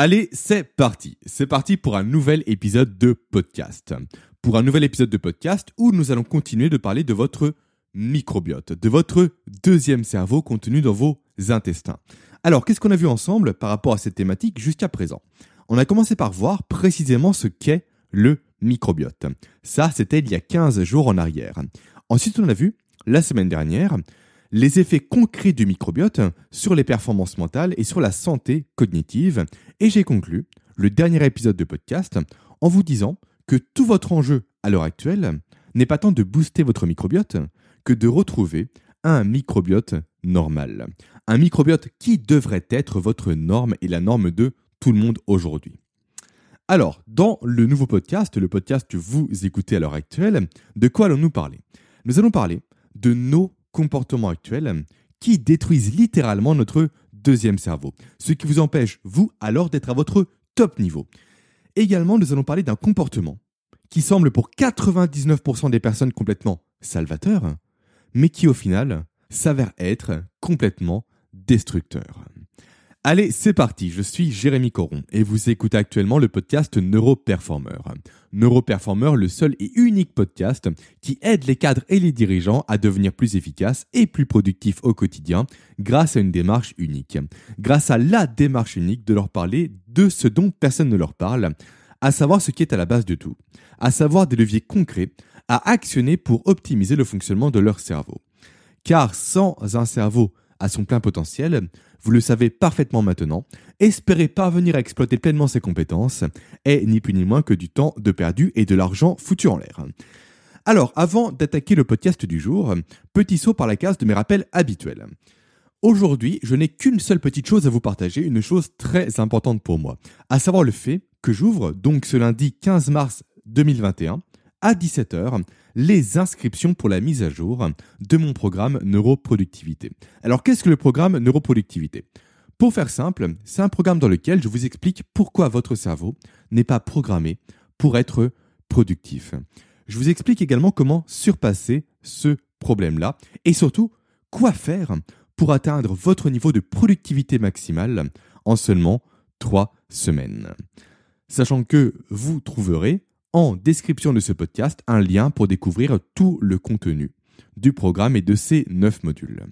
Allez, c'est parti. C'est parti pour un nouvel épisode de podcast. Pour un nouvel épisode de podcast où nous allons continuer de parler de votre microbiote, de votre deuxième cerveau contenu dans vos intestins. Alors, qu'est-ce qu'on a vu ensemble par rapport à cette thématique jusqu'à présent? On a commencé par voir précisément ce qu'est le microbiote. Ça, c'était il y a 15 jours en arrière. Ensuite, on a vu, la semaine dernière, les effets concrets du microbiote sur les performances mentales et sur la santé cognitive. Et j'ai conclu le dernier épisode de podcast en vous disant que tout votre enjeu à l'heure actuelle n'est pas tant de booster votre microbiote que de retrouver un microbiote normal. Un microbiote qui devrait être votre norme et la norme de tout le monde aujourd'hui. Alors, dans le nouveau podcast, le podcast que vous écoutez à l'heure actuelle, de quoi allons-nous parler? Nous allons parler de nos comportements actuels qui détruisent littéralement notre deuxième cerveau, ce qui vous empêche, vous, alors d'être à votre top niveau. Également, nous allons parler d'un comportement qui semble pour 99% des personnes complètement salvateur, mais qui au final s'avère être complètement destructeur. Allez, c'est parti, je suis Jérémy Coron et vous écoutez actuellement le podcast Neuroperformer. Neuroperformer, le seul et unique podcast qui aide les cadres et les dirigeants à devenir plus efficaces et plus productifs au quotidien grâce à une démarche unique. Grâce à la démarche unique de leur parler de ce dont personne ne leur parle, à savoir ce qui est à la base de tout, à savoir des leviers concrets à actionner pour optimiser le fonctionnement de leur cerveau. Car sans un cerveau à son plein potentiel, vous le savez parfaitement maintenant, espérer parvenir à exploiter pleinement ses compétences est ni plus ni moins que du temps de perdu et de l'argent foutu en l'air. Alors, avant d'attaquer le podcast du jour, petit saut par la case de mes rappels habituels. Aujourd'hui, je n'ai qu'une seule petite chose à vous partager, une chose très importante pour moi, à savoir le fait que j'ouvre, donc ce lundi 15 mars 2021, à 17h, les inscriptions pour la mise à jour de mon programme Neuroproductivité. Alors qu'est-ce que le programme Neuroproductivité? Pour faire simple, c'est un programme dans lequel je vous explique pourquoi votre cerveau n'est pas programmé pour être productif. Je vous explique également comment surpasser ce problème-là et surtout quoi faire pour atteindre votre niveau de productivité maximale en seulement 3 semaines. Sachant que vous trouverez en description de ce podcast un lien pour découvrir tout le contenu du programme et de ses 9 modules.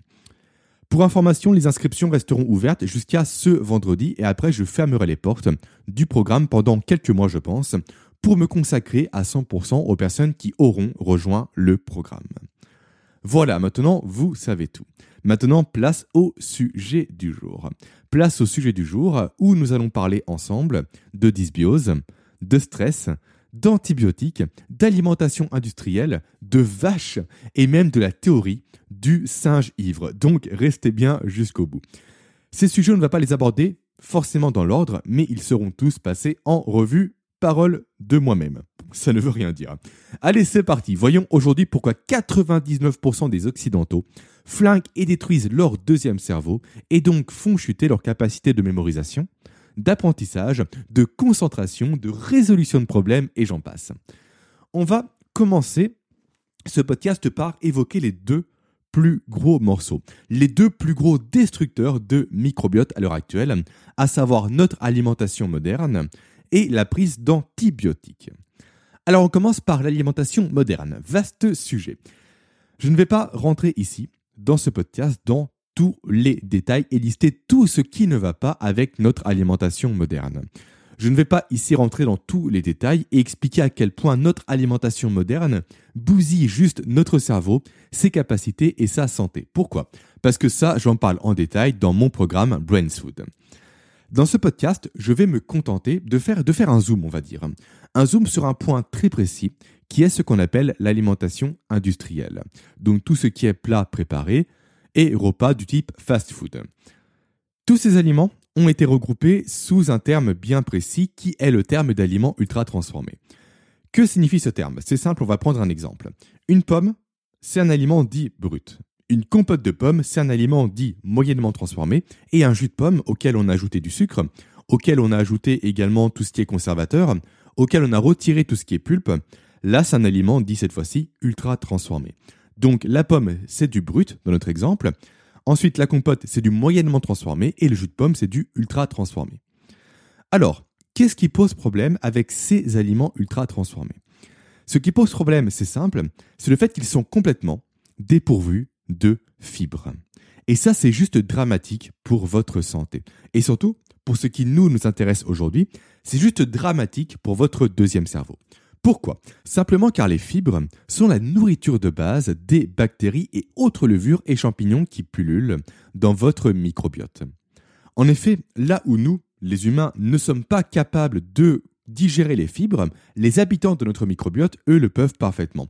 Pour information, les inscriptions resteront ouvertes jusqu'à ce vendredi et après je fermerai les portes du programme pendant quelques mois je pense pour me consacrer à 100% aux personnes qui auront rejoint le programme. Voilà, maintenant vous savez tout. Maintenant, place au sujet du jour. Place au sujet du jour où nous allons parler ensemble de dysbiose, de stress, d'antibiotiques, d'alimentation industrielle, de vaches et même de la théorie du singe ivre. Donc restez bien jusqu'au bout. Ces sujets, on ne va pas les aborder forcément dans l'ordre, mais ils seront tous passés en revue. Parole de moi-même. Ça ne veut rien dire. Allez, c'est parti. Voyons aujourd'hui pourquoi 99% des Occidentaux flinguent et détruisent leur deuxième cerveau et donc font chuter leur capacité de mémorisation, d'apprentissage, de concentration, de résolution de problèmes et j'en passe. On va commencer ce podcast par évoquer les deux plus gros morceaux, les deux plus gros destructeurs de microbiote à l'heure actuelle, à savoir notre alimentation moderne et la prise d'antibiotiques. Alors on commence par l'alimentation moderne, vaste sujet. Je ne vais pas rentrer ici, dans ce podcast, dans tous les détails et lister tout ce qui ne va pas avec notre alimentation moderne. Je ne vais pas ici rentrer dans tous les détails et expliquer à quel point notre alimentation moderne bousille juste notre cerveau, ses capacités et sa santé. Pourquoi? Parce que ça, j'en parle en détail dans mon programme Brain Food. Dans ce podcast, je vais me contenter de faire, de faire un zoom, on va dire. Un zoom sur un point très précis qui est ce qu'on appelle l'alimentation industrielle. Donc tout ce qui est plat préparé, et repas du type fast food. Tous ces aliments ont été regroupés sous un terme bien précis qui est le terme d'aliment ultra transformé. Que signifie ce terme? C'est simple, on va prendre un exemple. Une pomme, c'est un aliment dit brut. Une compote de pommes, c'est un aliment dit moyennement transformé. Et un jus de pomme auquel on a ajouté du sucre, auquel on a ajouté également tout ce qui est conservateur, auquel on a retiré tout ce qui est pulpe, là c'est un aliment dit cette fois-ci ultra transformé. Donc la pomme, c'est du brut dans notre exemple. Ensuite, la compote, c'est du moyennement transformé. Et le jus de pomme, c'est du ultra transformé. Alors, qu'est-ce qui pose problème avec ces aliments ultra transformés? Ce qui pose problème, c'est simple, c'est le fait qu'ils sont complètement dépourvus de fibres. Et ça, c'est juste dramatique pour votre santé. Et surtout, pour ce qui nous, nous intéresse aujourd'hui, c'est juste dramatique pour votre deuxième cerveau. Pourquoi? Simplement car les fibres sont la nourriture de base des bactéries et autres levures et champignons qui pullulent dans votre microbiote. En effet, là où nous, les humains, ne sommes pas capables de digérer les fibres, les habitants de notre microbiote, eux, le peuvent parfaitement.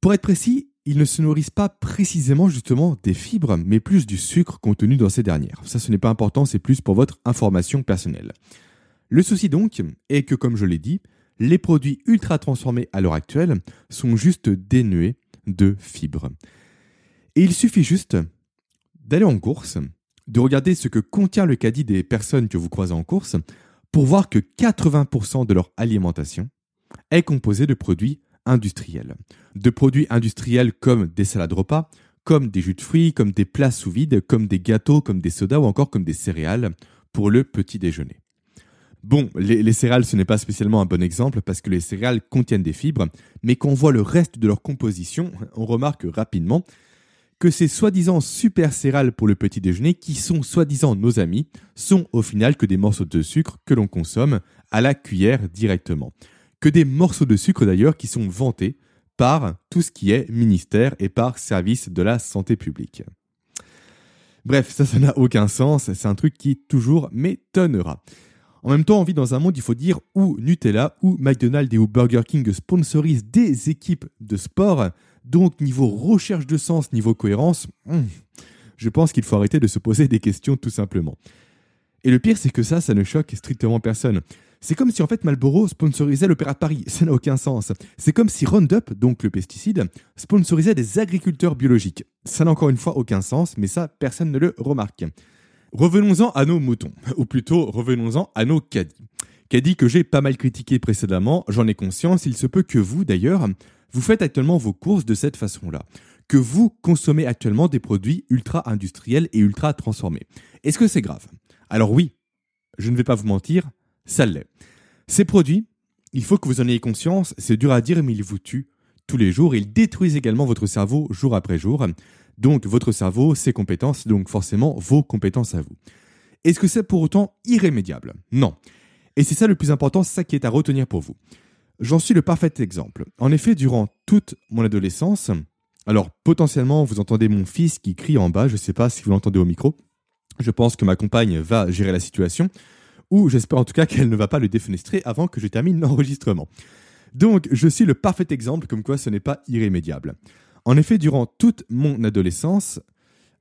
Pour être précis, ils ne se nourrissent pas précisément justement des fibres, mais plus du sucre contenu dans ces dernières. Ça, ce n'est pas important, c'est plus pour votre information personnelle. Le souci donc est que, comme je l'ai dit, les produits ultra transformés à l'heure actuelle sont juste dénués de fibres. Et il suffit juste d'aller en course, de regarder ce que contient le caddie des personnes que vous croisez en course, pour voir que 80% de leur alimentation est composée de produits industriels. De produits industriels comme des salades repas, comme des jus de fruits, comme des plats sous vide, comme des gâteaux, comme des sodas ou encore comme des céréales pour le petit déjeuner. Bon, les, céréales, ce n'est pas spécialement un bon exemple parce que les céréales contiennent des fibres, mais quand on voit le reste de leur composition, on remarque rapidement que ces soi-disant super céréales pour le petit déjeuner, qui sont soi-disant nos amis, sont au final que des morceaux de sucre que l'on consomme à la cuillère directement que des morceaux de sucre d'ailleurs qui sont vantés par tout ce qui est ministère et par service de la santé publique. Bref, ça, ça n'a aucun sens, c'est un truc qui toujours m'étonnera. En même temps, on vit dans un monde, il faut dire, où Nutella, ou McDonald's et ou Burger King sponsorisent des équipes de sport. Donc, niveau recherche de sens, niveau cohérence, hmm, je pense qu'il faut arrêter de se poser des questions tout simplement. Et le pire, c'est que ça, ça ne choque strictement personne. C'est comme si en fait Marlboro sponsorisait l'Opéra de Paris. Ça n'a aucun sens. C'est comme si Roundup, donc le pesticide, sponsorisait des agriculteurs biologiques. Ça n'a encore une fois aucun sens, mais ça, personne ne le remarque. Revenons-en à nos moutons, ou plutôt revenons-en à nos caddies. Caddies que j'ai pas mal critiqué précédemment, j'en ai conscience, il se peut que vous d'ailleurs, vous faites actuellement vos courses de cette façon-là que vous consommez actuellement des produits ultra industriels et ultra transformés. Est-ce que c'est grave? Alors oui, je ne vais pas vous mentir, ça l'est. Ces produits, il faut que vous en ayez conscience, c'est dur à dire, mais ils vous tuent tous les jours. Ils détruisent également votre cerveau jour après jour. Donc votre cerveau, ses compétences, donc forcément vos compétences à vous. Est-ce que c'est pour autant irrémédiable? Non. Et c'est ça le plus important, ça qui est à retenir pour vous. J'en suis le parfait exemple. En effet, durant toute mon adolescence, alors potentiellement vous entendez mon fils qui crie en bas, je ne sais pas si vous l'entendez au micro. Je pense que ma compagne va gérer la situation ou j'espère en tout cas qu'elle ne va pas le défenestrer avant que je termine l'enregistrement. Donc, je suis le parfait exemple comme quoi ce n'est pas irrémédiable. En effet, durant toute mon adolescence,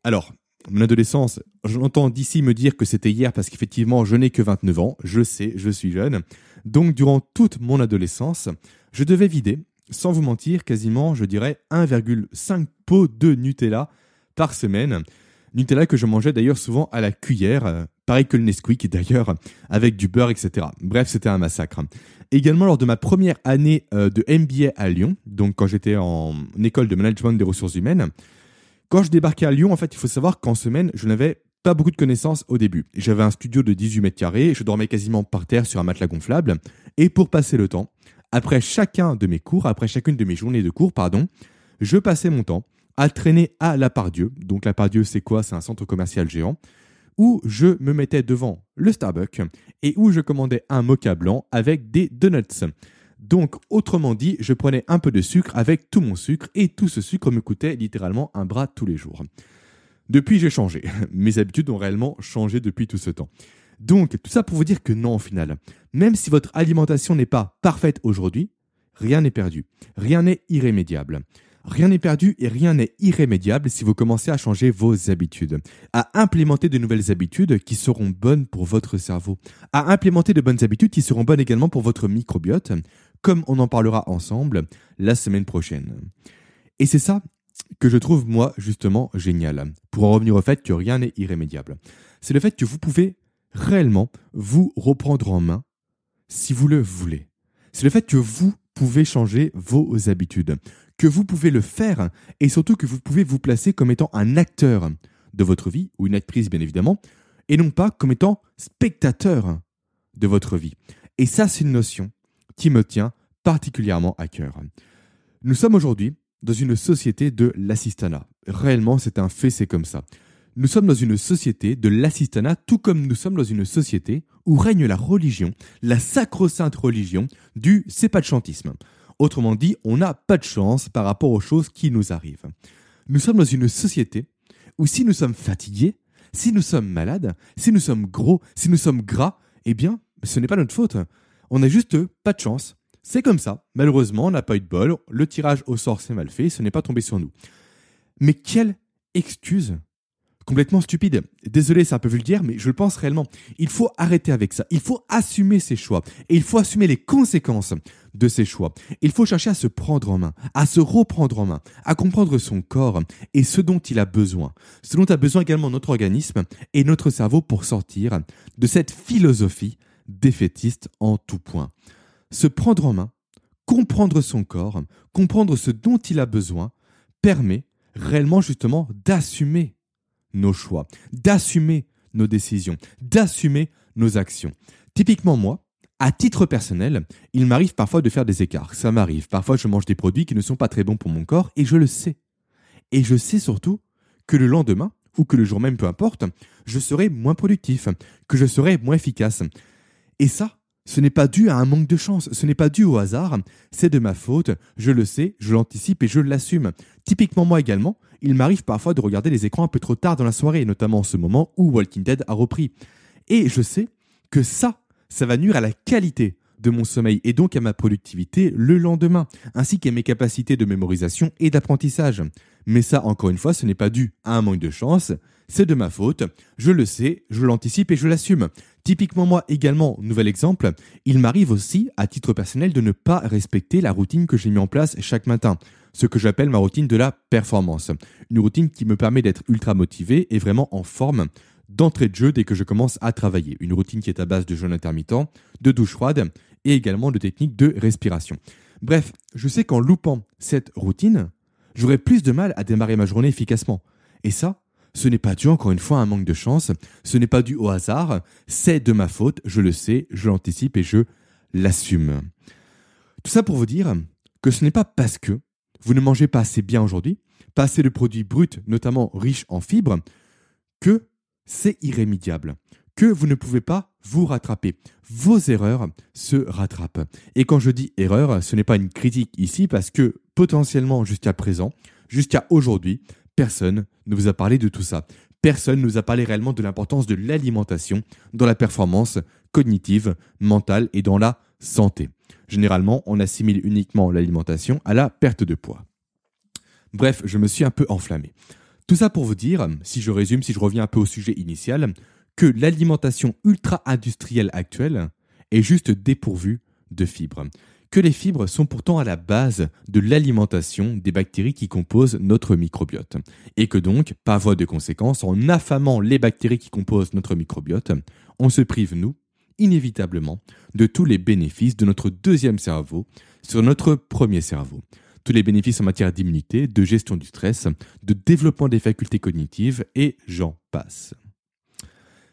alors, mon adolescence, j'entends d'ici me dire que c'était hier parce qu'effectivement, je n'ai que 29 ans, je sais, je suis jeune. Donc, durant toute mon adolescence, je devais vider, sans vous mentir, quasiment, je dirais, 1,5 pot de Nutella par semaine. Nutella que je mangeais d'ailleurs souvent à la cuillère, euh, pareil que le Nesquik d'ailleurs, avec du beurre, etc. Bref, c'était un massacre. Également lors de ma première année euh, de MBA à Lyon, donc quand j'étais en école de management des ressources humaines, quand je débarquais à Lyon, en fait, il faut savoir qu'en semaine, je n'avais pas beaucoup de connaissances au début. J'avais un studio de 18 mètres carrés, je dormais quasiment par terre sur un matelas gonflable, et pour passer le temps, après chacun de mes cours, après chacune de mes journées de cours, pardon, je passais mon temps à traîner à La Pardieu. Donc La Pardieu, c'est quoi? C'est un centre commercial géant où je me mettais devant le Starbucks et où je commandais un mocha blanc avec des donuts. Donc, autrement dit, je prenais un peu de sucre avec tout mon sucre et tout ce sucre me coûtait littéralement un bras tous les jours. Depuis, j'ai changé. Mes habitudes ont réellement changé depuis tout ce temps. Donc, tout ça pour vous dire que non, au final, même si votre alimentation n'est pas parfaite aujourd'hui, rien n'est perdu. Rien n'est irrémédiable. Rien n'est perdu et rien n'est irrémédiable si vous commencez à changer vos habitudes, à implémenter de nouvelles habitudes qui seront bonnes pour votre cerveau, à implémenter de bonnes habitudes qui seront bonnes également pour votre microbiote, comme on en parlera ensemble la semaine prochaine. Et c'est ça que je trouve moi justement génial, pour en revenir au fait que rien n'est irrémédiable. C'est le fait que vous pouvez réellement vous reprendre en main si vous le voulez. C'est le fait que vous pouvez changer vos habitudes, que vous pouvez le faire et surtout que vous pouvez vous placer comme étant un acteur de votre vie, ou une actrice bien évidemment, et non pas comme étant spectateur de votre vie. Et ça, c'est une notion qui me tient particulièrement à cœur. Nous sommes aujourd'hui dans une société de l'assistanat. Réellement, c'est un fait, c'est comme ça. Nous sommes dans une société de l'assistanat, tout comme nous sommes dans une société où règne la religion, la sacro-sainte religion du c'est pas de chantisme. Autrement dit, on n'a pas de chance par rapport aux choses qui nous arrivent. Nous sommes dans une société où si nous sommes fatigués, si nous sommes malades, si nous sommes gros, si nous sommes gras, eh bien, ce n'est pas notre faute. On n'a juste pas de chance. C'est comme ça. Malheureusement, on n'a pas eu de bol. Le tirage au sort s'est mal fait. Ce n'est pas tombé sur nous. Mais quelle excuse complètement stupide. Désolé, c'est un peu vulgaire, mais je le pense réellement. Il faut arrêter avec ça. Il faut assumer ses choix. Et il faut assumer les conséquences de ses choix. Il faut chercher à se prendre en main, à se reprendre en main, à comprendre son corps et ce dont il a besoin. Ce dont a besoin également notre organisme et notre cerveau pour sortir de cette philosophie défaitiste en tout point. Se prendre en main, comprendre son corps, comprendre ce dont il a besoin, permet réellement justement d'assumer nos choix, d'assumer nos décisions, d'assumer nos actions. Typiquement moi, à titre personnel, il m'arrive parfois de faire des écarts. Ça m'arrive. Parfois, je mange des produits qui ne sont pas très bons pour mon corps et je le sais. Et je sais surtout que le lendemain, ou que le jour même, peu importe, je serai moins productif, que je serai moins efficace. Et ça, ce n'est pas dû à un manque de chance, ce n'est pas dû au hasard, c'est de ma faute, je le sais, je l'anticipe et je l'assume. Typiquement moi également, il m'arrive parfois de regarder les écrans un peu trop tard dans la soirée, notamment en ce moment où Walking Dead a repris. Et je sais que ça, ça va nuire à la qualité de mon sommeil et donc à ma productivité le lendemain, ainsi qu'à mes capacités de mémorisation et d'apprentissage. Mais ça, encore une fois, ce n'est pas dû à un manque de chance, c'est de ma faute, je le sais, je l'anticipe et je l'assume. Typiquement moi également, nouvel exemple, il m'arrive aussi, à titre personnel, de ne pas respecter la routine que j'ai mis en place chaque matin ce que j'appelle ma routine de la performance. Une routine qui me permet d'être ultra motivé et vraiment en forme d'entrée de jeu dès que je commence à travailler. Une routine qui est à base de jeûne intermittent, de douche froide et également de techniques de respiration. Bref, je sais qu'en loupant cette routine, j'aurai plus de mal à démarrer ma journée efficacement. Et ça, ce n'est pas dû encore une fois à un manque de chance, ce n'est pas dû au hasard, c'est de ma faute, je le sais, je l'anticipe et je l'assume. Tout ça pour vous dire que ce n'est pas parce que vous ne mangez pas assez bien aujourd'hui, pas assez de produits bruts, notamment riches en fibres, que c'est irrémédiable, que vous ne pouvez pas vous rattraper. Vos erreurs se rattrapent. Et quand je dis erreur, ce n'est pas une critique ici parce que potentiellement jusqu'à présent, jusqu'à aujourd'hui, personne ne vous a parlé de tout ça. Personne ne nous a parlé réellement de l'importance de l'alimentation dans la performance cognitive, mentale et dans la santé. Généralement, on assimile uniquement l'alimentation à la perte de poids. Bref, je me suis un peu enflammé. Tout ça pour vous dire, si je résume, si je reviens un peu au sujet initial, que l'alimentation ultra-industrielle actuelle est juste dépourvue de fibres. Que les fibres sont pourtant à la base de l'alimentation des bactéries qui composent notre microbiote. Et que donc, par voie de conséquence, en affamant les bactéries qui composent notre microbiote, on se prive, nous, inévitablement de tous les bénéfices de notre deuxième cerveau sur notre premier cerveau. Tous les bénéfices en matière d'immunité, de gestion du stress, de développement des facultés cognitives et j'en passe.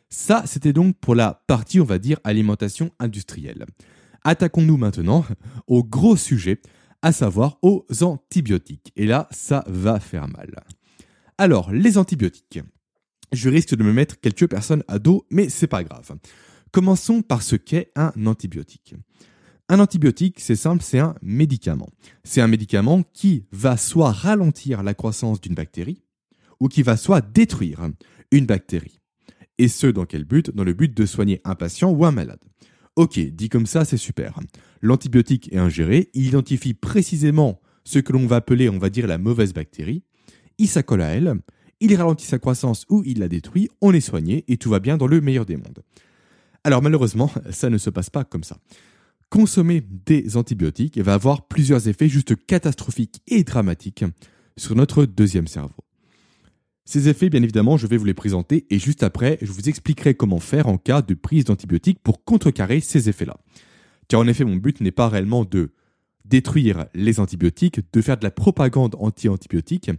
Ça, c'était donc pour la partie, on va dire, alimentation industrielle. Attaquons-nous maintenant au gros sujet, à savoir aux antibiotiques. Et là, ça va faire mal. Alors, les antibiotiques. Je risque de me mettre quelques personnes à dos, mais c'est pas grave. Commençons par ce qu'est un antibiotique. Un antibiotique, c'est simple, c'est un médicament. C'est un médicament qui va soit ralentir la croissance d'une bactérie, ou qui va soit détruire une bactérie. Et ce, dans quel but? Dans le but de soigner un patient ou un malade. Ok, dit comme ça, c'est super. L'antibiotique est ingéré, il identifie précisément ce que l'on va appeler, on va dire, la mauvaise bactérie, il s'accole à elle, il ralentit sa croissance ou il la détruit, on est soigné et tout va bien dans le meilleur des mondes. Alors malheureusement, ça ne se passe pas comme ça. Consommer des antibiotiques va avoir plusieurs effets juste catastrophiques et dramatiques sur notre deuxième cerveau. Ces effets, bien évidemment, je vais vous les présenter et juste après, je vous expliquerai comment faire en cas de prise d'antibiotiques pour contrecarrer ces effets-là. Car en effet, mon but n'est pas réellement de détruire les antibiotiques, de faire de la propagande anti-antibiotique,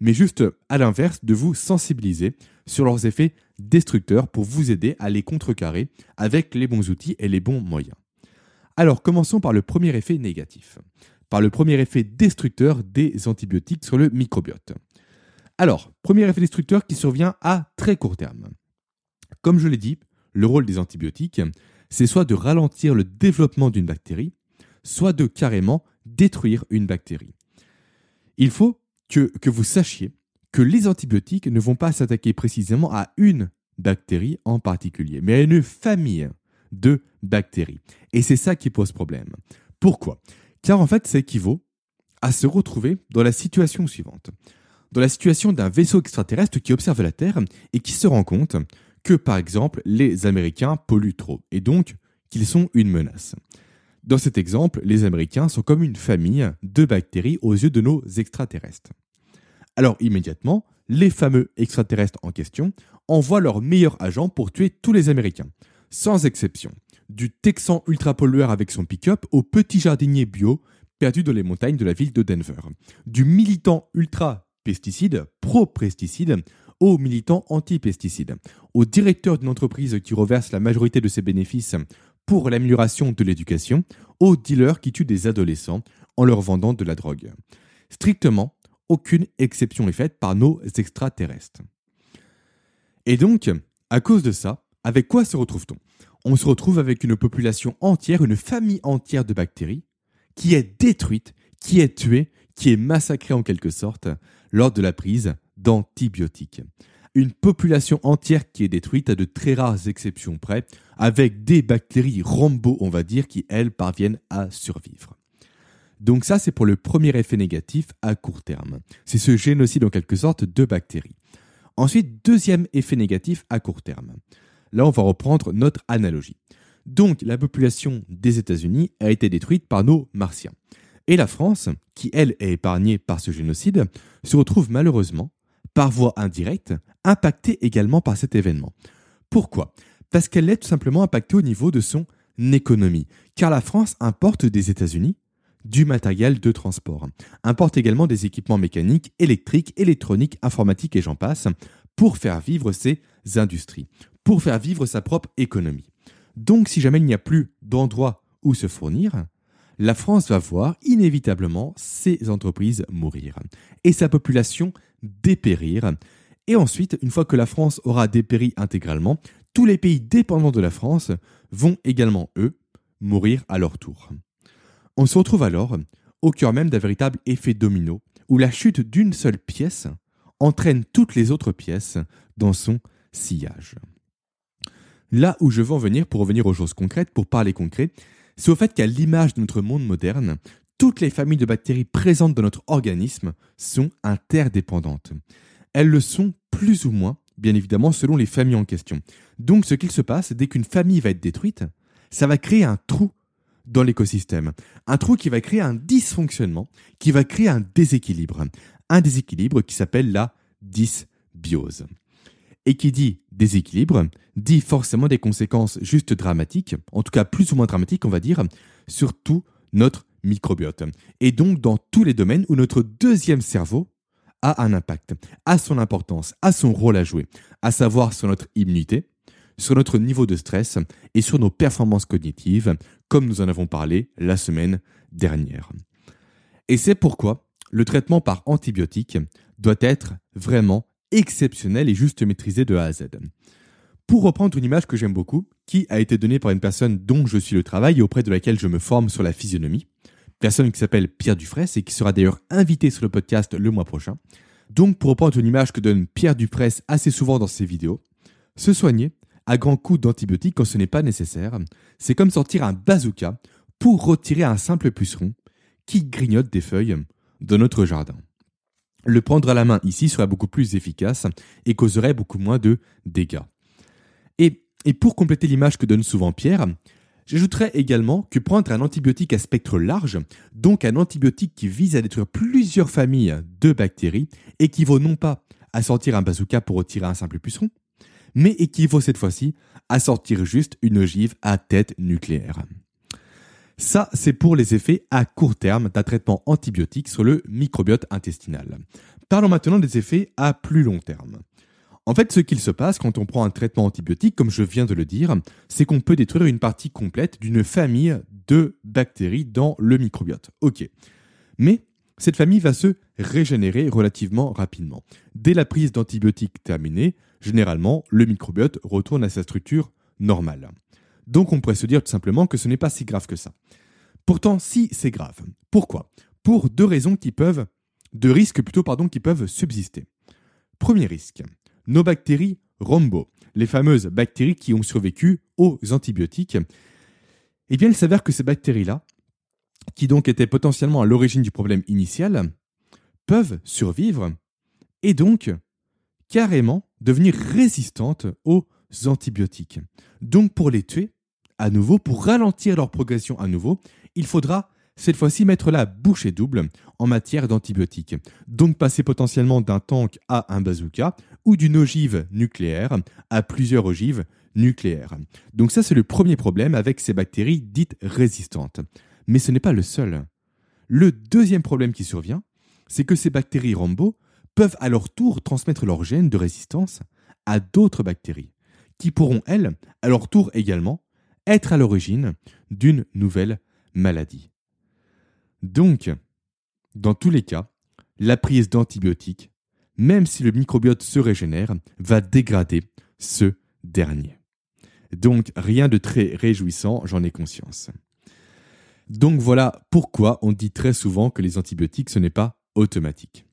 mais juste à l'inverse, de vous sensibiliser sur leurs effets destructeurs pour vous aider à les contrecarrer avec les bons outils et les bons moyens. Alors commençons par le premier effet négatif, par le premier effet destructeur des antibiotiques sur le microbiote. Alors, premier effet destructeur qui survient à très court terme. Comme je l'ai dit, le rôle des antibiotiques, c'est soit de ralentir le développement d'une bactérie, soit de carrément détruire une bactérie. Il faut que, vous sachiez que les antibiotiques ne vont pas s'attaquer précisément à une bactérie en particulier, mais à une famille de bactéries. Et c'est ça qui pose problème. Pourquoi? Car en fait, ça équivaut à se retrouver dans la situation suivante. Dans la situation d'un vaisseau extraterrestre qui observe la Terre et qui se rend compte que, par exemple, les Américains polluent trop, et donc qu'ils sont une menace. Dans cet exemple, les Américains sont comme une famille de bactéries aux yeux de nos extraterrestres. Alors immédiatement, les fameux extraterrestres en question envoient leurs meilleurs agents pour tuer tous les Américains, sans exception, du Texan ultra-pollueur avec son pick-up au petit jardinier bio perdu dans les montagnes de la ville de Denver, du militant ultra-pesticide, pro-pesticide, au militant anti-pesticide, au directeur d'une entreprise qui reverse la majorité de ses bénéfices pour l'amélioration de l'éducation, aux dealers qui tuent des adolescents en leur vendant de la drogue. Strictement, aucune exception est faite par nos extraterrestres. Et donc, à cause de ça, avec quoi se retrouve-t-on? On se retrouve avec une population entière, une famille entière de bactéries, qui est détruite, qui est tuée, qui est massacrée en quelque sorte lors de la prise d'antibiotiques. Une population entière qui est détruite à de très rares exceptions près, avec des bactéries Rambo, on va dire, qui, elles, parviennent à survivre. Donc ça, c'est pour le premier effet négatif à court terme. C'est ce génocide en quelque sorte de bactéries. Ensuite, deuxième effet négatif à court terme. Là, on va reprendre notre analogie. Donc, la population des États-Unis a été détruite par nos martiens. Et la France, qui elle est épargnée par ce génocide, se retrouve malheureusement, par voie indirecte, impactée également par cet événement. Pourquoi? Parce qu'elle est tout simplement impactée au niveau de son économie, car la France importe des États-Unis du matériel de transport, importe également des équipements mécaniques, électriques, électroniques, informatiques et j'en passe, pour faire vivre ses industries, pour faire vivre sa propre économie. Donc si jamais il n'y a plus d'endroit où se fournir, la France va voir inévitablement ses entreprises mourir et sa population dépérir. Et ensuite, une fois que la France aura dépéri intégralement, tous les pays dépendants de la France vont également, eux, mourir à leur tour. On se retrouve alors au cœur même d'un véritable effet domino, où la chute d'une seule pièce entraîne toutes les autres pièces dans son sillage. Là où je veux en venir pour revenir aux choses concrètes, pour parler concret, c'est au fait qu'à l'image de notre monde moderne, toutes les familles de bactéries présentes dans notre organisme sont interdépendantes. Elles le sont plus ou moins, bien évidemment, selon les familles en question. Donc ce qu'il se passe, dès qu'une famille va être détruite, ça va créer un trou dans l'écosystème. Un trou qui va créer un dysfonctionnement, qui va créer un déséquilibre. Un déséquilibre qui s'appelle la dysbiose. Et qui dit déséquilibre, dit forcément des conséquences juste dramatiques, en tout cas plus ou moins dramatiques, on va dire, sur tout notre microbiote. Et donc dans tous les domaines où notre deuxième cerveau a un impact, a son importance, a son rôle à jouer, à savoir sur notre immunité, sur notre niveau de stress et sur nos performances cognitives, comme nous en avons parlé la semaine dernière. Et c'est pourquoi le traitement par antibiotiques doit être vraiment exceptionnel et juste maîtrisé de A à Z. Pour reprendre une image que j'aime beaucoup, qui a été donnée par une personne dont je suis le travail et auprès de laquelle je me forme sur la physionomie, personne qui s'appelle Pierre Dufresne et qui sera d'ailleurs invité sur le podcast le mois prochain. Donc pour reprendre une image que donne Pierre Dufresne assez souvent dans ses vidéos, se soigner à grands coups d'antibiotiques quand ce n'est pas nécessaire, c'est comme sortir un bazooka pour retirer un simple puceron qui grignote des feuilles dans notre jardin. Le prendre à la main ici serait beaucoup plus efficace et causerait beaucoup moins de dégâts. Et, pour compléter l'image que donne souvent Pierre, j'ajouterais également que prendre un antibiotique à spectre large, donc un antibiotique qui vise à détruire plusieurs familles de bactéries, équivaut non pas à sortir un bazooka pour retirer un simple puceron, mais équivaut cette fois-ci à sortir juste une ogive à tête nucléaire. Ça, c'est pour les effets à court terme d'un traitement antibiotique sur le microbiote intestinal. Parlons maintenant des effets à plus long terme. En fait, ce qu'il se passe quand on prend un traitement antibiotique, comme je viens de le dire, c'est qu'on peut détruire une partie complète d'une famille de bactéries dans le microbiote. Ok. Mais cette famille va se régénérer relativement rapidement. Dès la prise d'antibiotiques terminée, généralement, le microbiote retourne à sa structure normale. Donc on pourrait se dire tout simplement que ce n'est pas si grave que ça. Pourtant, si c'est grave. Pourquoi? Pour deux raisons qui peuvent, deux risques plutôt, pardon, qui peuvent subsister. Premier risque, nos bactéries Rombo, les fameuses bactéries qui ont survécu aux antibiotiques. Eh bien, il s'avère que ces bactéries-là, qui donc étaient potentiellement à l'origine du problème initial, peuvent survivre et donc carrément devenir résistantes aux antibiotiques. Donc pour les tuer, à nouveau, pour ralentir leur progression à nouveau, il faudra cette fois-ci mettre la bouchée double en matière d'antibiotiques. Donc passer potentiellement d'un tank à un bazooka ou d'une ogive nucléaire à plusieurs ogives nucléaires. Donc ça c'est le premier problème avec ces bactéries dites résistantes. Mais ce n'est pas le seul. Le deuxième problème qui survient, c'est que ces bactéries Rambo peuvent à leur tour transmettre leur gène de résistance à d'autres bactéries, qui pourront, elles, à leur tour également, être à l'origine d'une nouvelle maladie. Donc, dans tous les cas, la prise d'antibiotiques, même si le microbiote se régénère, va dégrader ce dernier. Donc rien de très réjouissant, j'en ai conscience. Donc voilà pourquoi on dit très souvent que les antibiotiques, ce n'est pas automatique.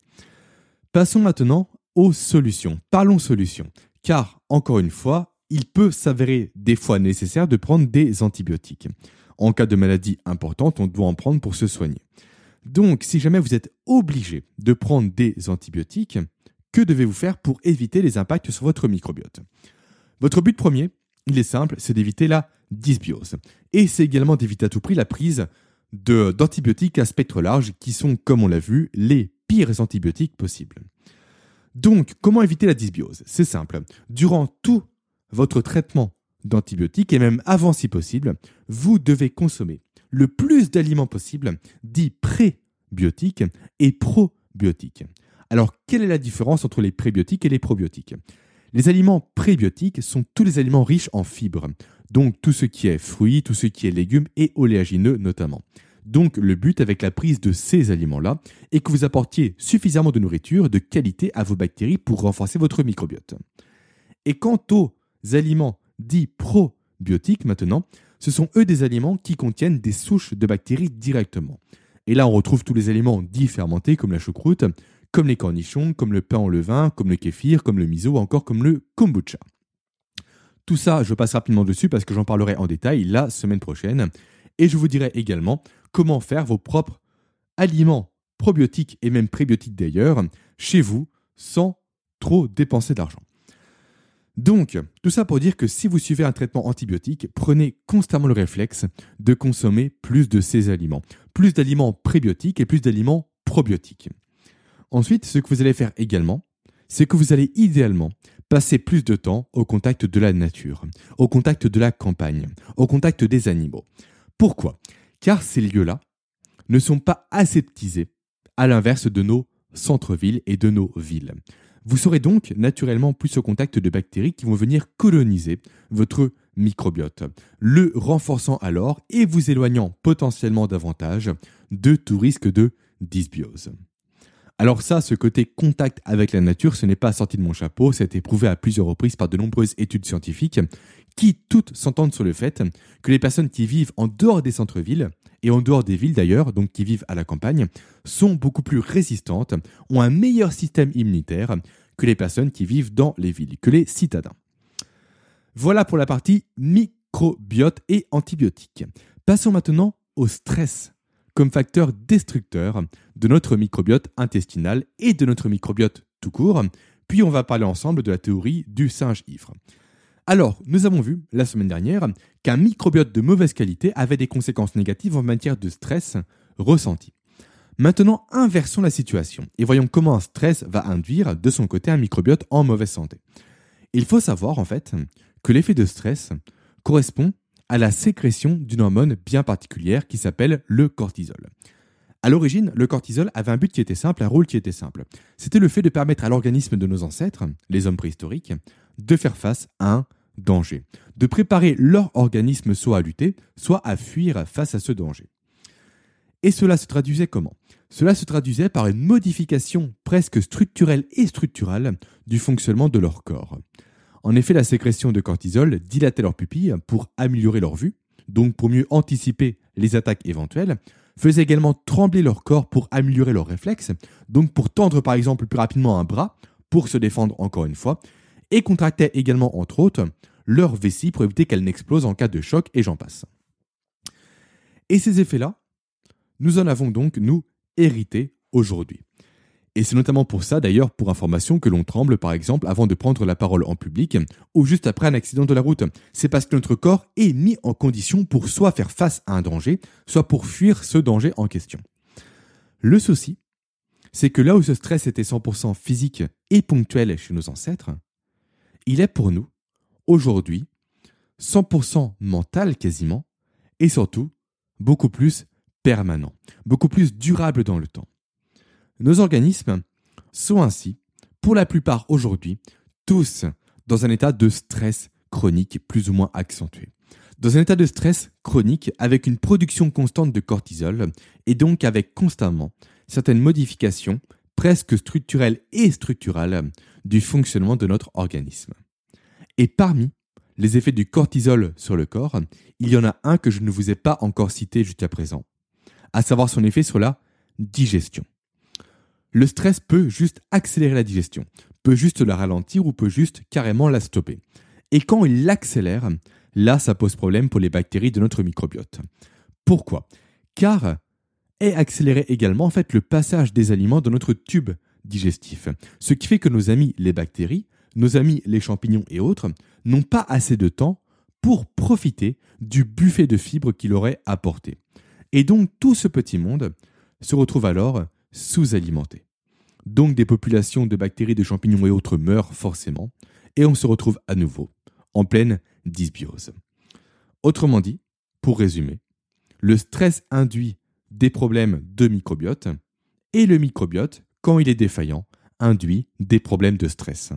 Passons maintenant aux solutions. Parlons solutions. Car, encore une fois, il peut s'avérer des fois nécessaire de prendre des antibiotiques. En cas de maladie importante, on doit en prendre pour se soigner. Donc, si jamais vous êtes obligé de prendre des antibiotiques, que devez-vous faire pour éviter les impacts sur votre microbiote? Votre but premier, il est simple, c'est d'éviter la dysbiose. Et c'est également d'éviter à tout prix la prise d'antibiotiques à spectre large qui sont, comme on l'a vu, les pires antibiotiques possibles. Donc, comment éviter la dysbiose? C'est simple. Durant tout votre traitement d'antibiotiques et même avant si possible, vous devez consommer le plus d'aliments possible dits prébiotiques et probiotiques. Alors, quelle est la différence entre les prébiotiques et les probiotiques? Les aliments prébiotiques sont tous les aliments riches en fibres, donc tout ce qui est fruits, tout ce qui est légumes et oléagineux notamment. Donc le but avec la prise de ces aliments-là est que vous apportiez suffisamment de nourriture de qualité à vos bactéries pour renforcer votre microbiote. Et quant aux aliments dits probiotiques maintenant, ce sont eux des aliments qui contiennent des souches de bactéries directement. Et là, on retrouve tous les aliments dits fermentés comme la choucroute, comme les cornichons, comme le pain en levain, comme le kéfir, comme le miso, ou encore comme le kombucha. Tout ça, je passe rapidement dessus parce que j'en parlerai en détail la semaine prochaine. Et je vous dirai également comment faire vos propres aliments probiotiques et même prébiotiques d'ailleurs chez vous sans trop dépenser d'argent. Donc, tout ça pour dire que si vous suivez un traitement antibiotique, prenez constamment le réflexe de consommer plus de ces aliments. Plus d'aliments prébiotiques et plus d'aliments probiotiques. Ensuite, ce que vous allez faire également, c'est que vous allez idéalement passer plus de temps au contact de la nature, au contact de la campagne, au contact des animaux. Pourquoi? Car ces lieux-là ne sont pas aseptisés, à l'inverse de nos centres-villes et de nos villes. Vous serez donc naturellement plus au contact de bactéries qui vont venir coloniser votre microbiote, le renforçant alors et vous éloignant potentiellement davantage de tout risque de dysbiose. Alors ça, ce côté contact avec la nature, ce n'est pas sorti de mon chapeau, ça a été prouvé à plusieurs reprises par de nombreuses études scientifiques qui toutes s'entendent sur le fait que les personnes qui vivent en dehors des centres-villes et en dehors des villes d'ailleurs, donc qui vivent à la campagne, sont beaucoup plus résistantes, ont un meilleur système immunitaire que les personnes qui vivent dans les villes, que les citadins. Voilà pour la partie microbiote et antibiotiques. Passons maintenant au stress comme facteur destructeur de notre microbiote intestinal et de notre microbiote tout court, puis on va parler ensemble de la théorie du singe ivre. Alors, nous avons vu la semaine dernière qu'un microbiote de mauvaise qualité avait des conséquences négatives en matière de stress ressenti. Maintenant, inversons la situation et voyons comment un stress va induire de son côté un microbiote en mauvaise santé. Il faut savoir en fait que l'effet de stress correspond à la sécrétion d'une hormone bien particulière qui s'appelle le cortisol. À l'origine, le cortisol avait un but qui était simple, un rôle qui était simple. C'était le fait de permettre à l'organisme de nos ancêtres, les hommes préhistoriques, de faire face à un danger, de préparer leur organisme soit à lutter, soit à fuir face à ce danger. Et cela se traduisait comment? Cela se traduisait par une modification presque structurelle et structurale du fonctionnement de leur corps. En effet, la sécrétion de cortisol dilatait leurs pupilles pour améliorer leur vue, donc pour mieux anticiper les attaques éventuelles, faisaient également trembler leur corps pour améliorer leurs réflexes, donc pour tendre par exemple plus rapidement un bras pour se défendre encore une fois, et contractaient également entre autres leur vessie pour éviter qu'elle n'explose en cas de choc et j'en passe. Et ces effets-là, nous en avons donc, nous, hérité aujourd'hui. Et c'est notamment pour ça, d'ailleurs, pour information, que l'on tremble, par exemple, avant de prendre la parole en public ou juste après un accident de la route. C'est parce que notre corps est mis en condition pour soit faire face à un danger, soit pour fuir ce danger en question. Le souci, c'est que là où ce stress était 100% physique et ponctuel chez nos ancêtres, il est pour nous, aujourd'hui, 100% mental quasiment, et surtout, beaucoup plus permanent, beaucoup plus durable dans le temps. Nos organismes sont ainsi, pour la plupart aujourd'hui, tous dans un état de stress chronique plus ou moins accentué. Dans un état de stress chronique avec une production constante de cortisol et donc avec constamment certaines modifications presque structurelles et structurales du fonctionnement de notre organisme. Et parmi les effets du cortisol sur le corps, il y en a un que je ne vous ai pas encore cité jusqu'à présent, à savoir son effet sur la digestion le stress peut juste accélérer la digestion, peut juste la ralentir ou peut juste carrément la stopper. Et quand il l'accélère, là, ça pose problème pour les bactéries de notre microbiote. Pourquoi? Car est accéléré également en fait le passage des aliments dans notre tube digestif, ce qui fait que nos amis les bactéries, nos amis les champignons et autres n'ont pas assez de temps pour profiter du buffet de fibres qu'il aurait apporté. Et donc tout ce petit monde se retrouve alors sous-alimenté. Donc des populations de bactéries, de champignons et autres meurent forcément, et on se retrouve à nouveau en pleine dysbiose. Autrement dit, pour résumer, le stress induit des problèmes de microbiote, et le microbiote, quand il est défaillant, induit des problèmes de stress.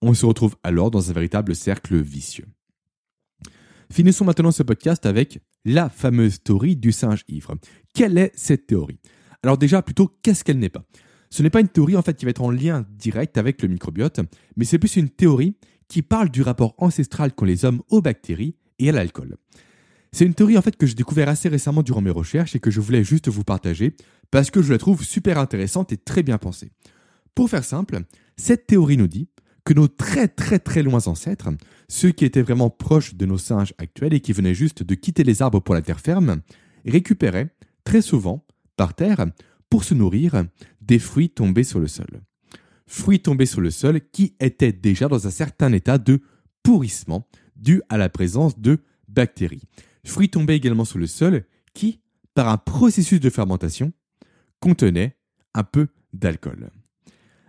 On se retrouve alors dans un véritable cercle vicieux. Finissons maintenant ce podcast avec la fameuse théorie du singe ivre. Quelle est cette théorie? Alors déjà, plutôt, qu'est-ce qu'elle n'est pas? Ce n'est pas une théorie en fait qui va être en lien direct avec le microbiote, mais c'est plus une théorie qui parle du rapport ancestral qu'ont les hommes aux bactéries et à l'alcool. C'est une théorie en fait que j'ai découvert assez récemment durant mes recherches et que je voulais juste vous partager parce que je la trouve super intéressante et très bien pensée. Pour faire simple, cette théorie nous dit que nos très très très loin ancêtres, ceux qui étaient vraiment proches de nos singes actuels et qui venaient juste de quitter les arbres pour la terre ferme, récupéraient très souvent par terre pour se nourrir des fruits tombés sur le sol. Fruits tombés sur le sol qui étaient déjà dans un certain état de pourrissement dû à la présence de bactéries. Fruits tombés également sur le sol qui, par un processus de fermentation, contenaient un peu d'alcool.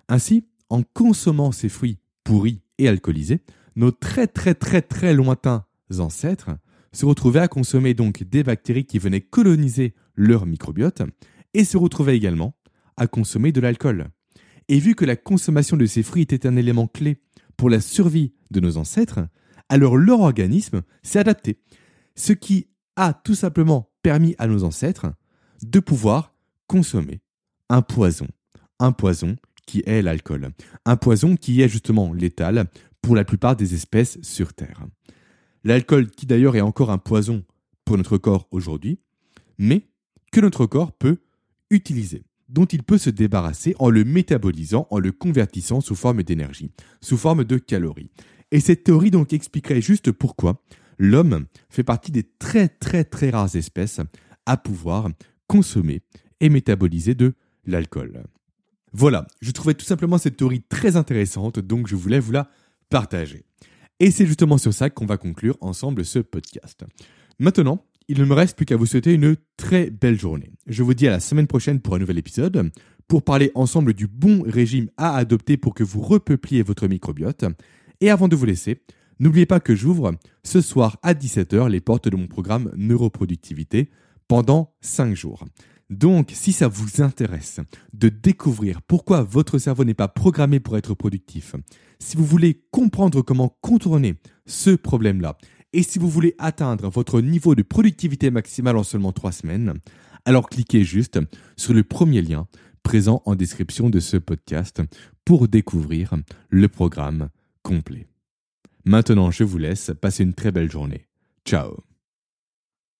Ainsi, en consommant ces fruits pourris et alcoolisés, nos très très très très lointains ancêtres se retrouvaient à consommer donc des bactéries qui venaient coloniser leur microbiote et se retrouvaient également à consommer de l'alcool. Et vu que la consommation de ces fruits était un élément clé pour la survie de nos ancêtres, alors leur organisme s'est adapté, ce qui a tout simplement permis à nos ancêtres de pouvoir consommer un poison, un poison qui est l'alcool, un poison qui est justement létal pour la plupart des espèces sur Terre. L'alcool qui d'ailleurs est encore un poison pour notre corps aujourd'hui, mais que notre corps peut utiliser, dont il peut se débarrasser en le métabolisant, en le convertissant sous forme d'énergie, sous forme de calories. Et cette théorie donc expliquerait juste pourquoi l'homme fait partie des très très très rares espèces à pouvoir consommer et métaboliser de l'alcool. Voilà, je trouvais tout simplement cette théorie très intéressante, donc je voulais vous la partager. Et c'est justement sur ça qu'on va conclure ensemble ce podcast. Maintenant, il ne me reste plus qu'à vous souhaiter une très belle journée. Je vous dis à la semaine prochaine pour un nouvel épisode, pour parler ensemble du bon régime à adopter pour que vous repeupliez votre microbiote. Et avant de vous laisser, n'oubliez pas que j'ouvre ce soir à 17h les portes de mon programme Neuroproductivité pendant 5 jours. Donc, si ça vous intéresse de découvrir pourquoi votre cerveau n'est pas programmé pour être productif, si vous voulez comprendre comment contourner ce problème-là, et si vous voulez atteindre votre niveau de productivité maximale en seulement trois semaines, alors cliquez juste sur le premier lien présent en description de ce podcast pour découvrir le programme complet. Maintenant, je vous laisse. passer une très belle journée. Ciao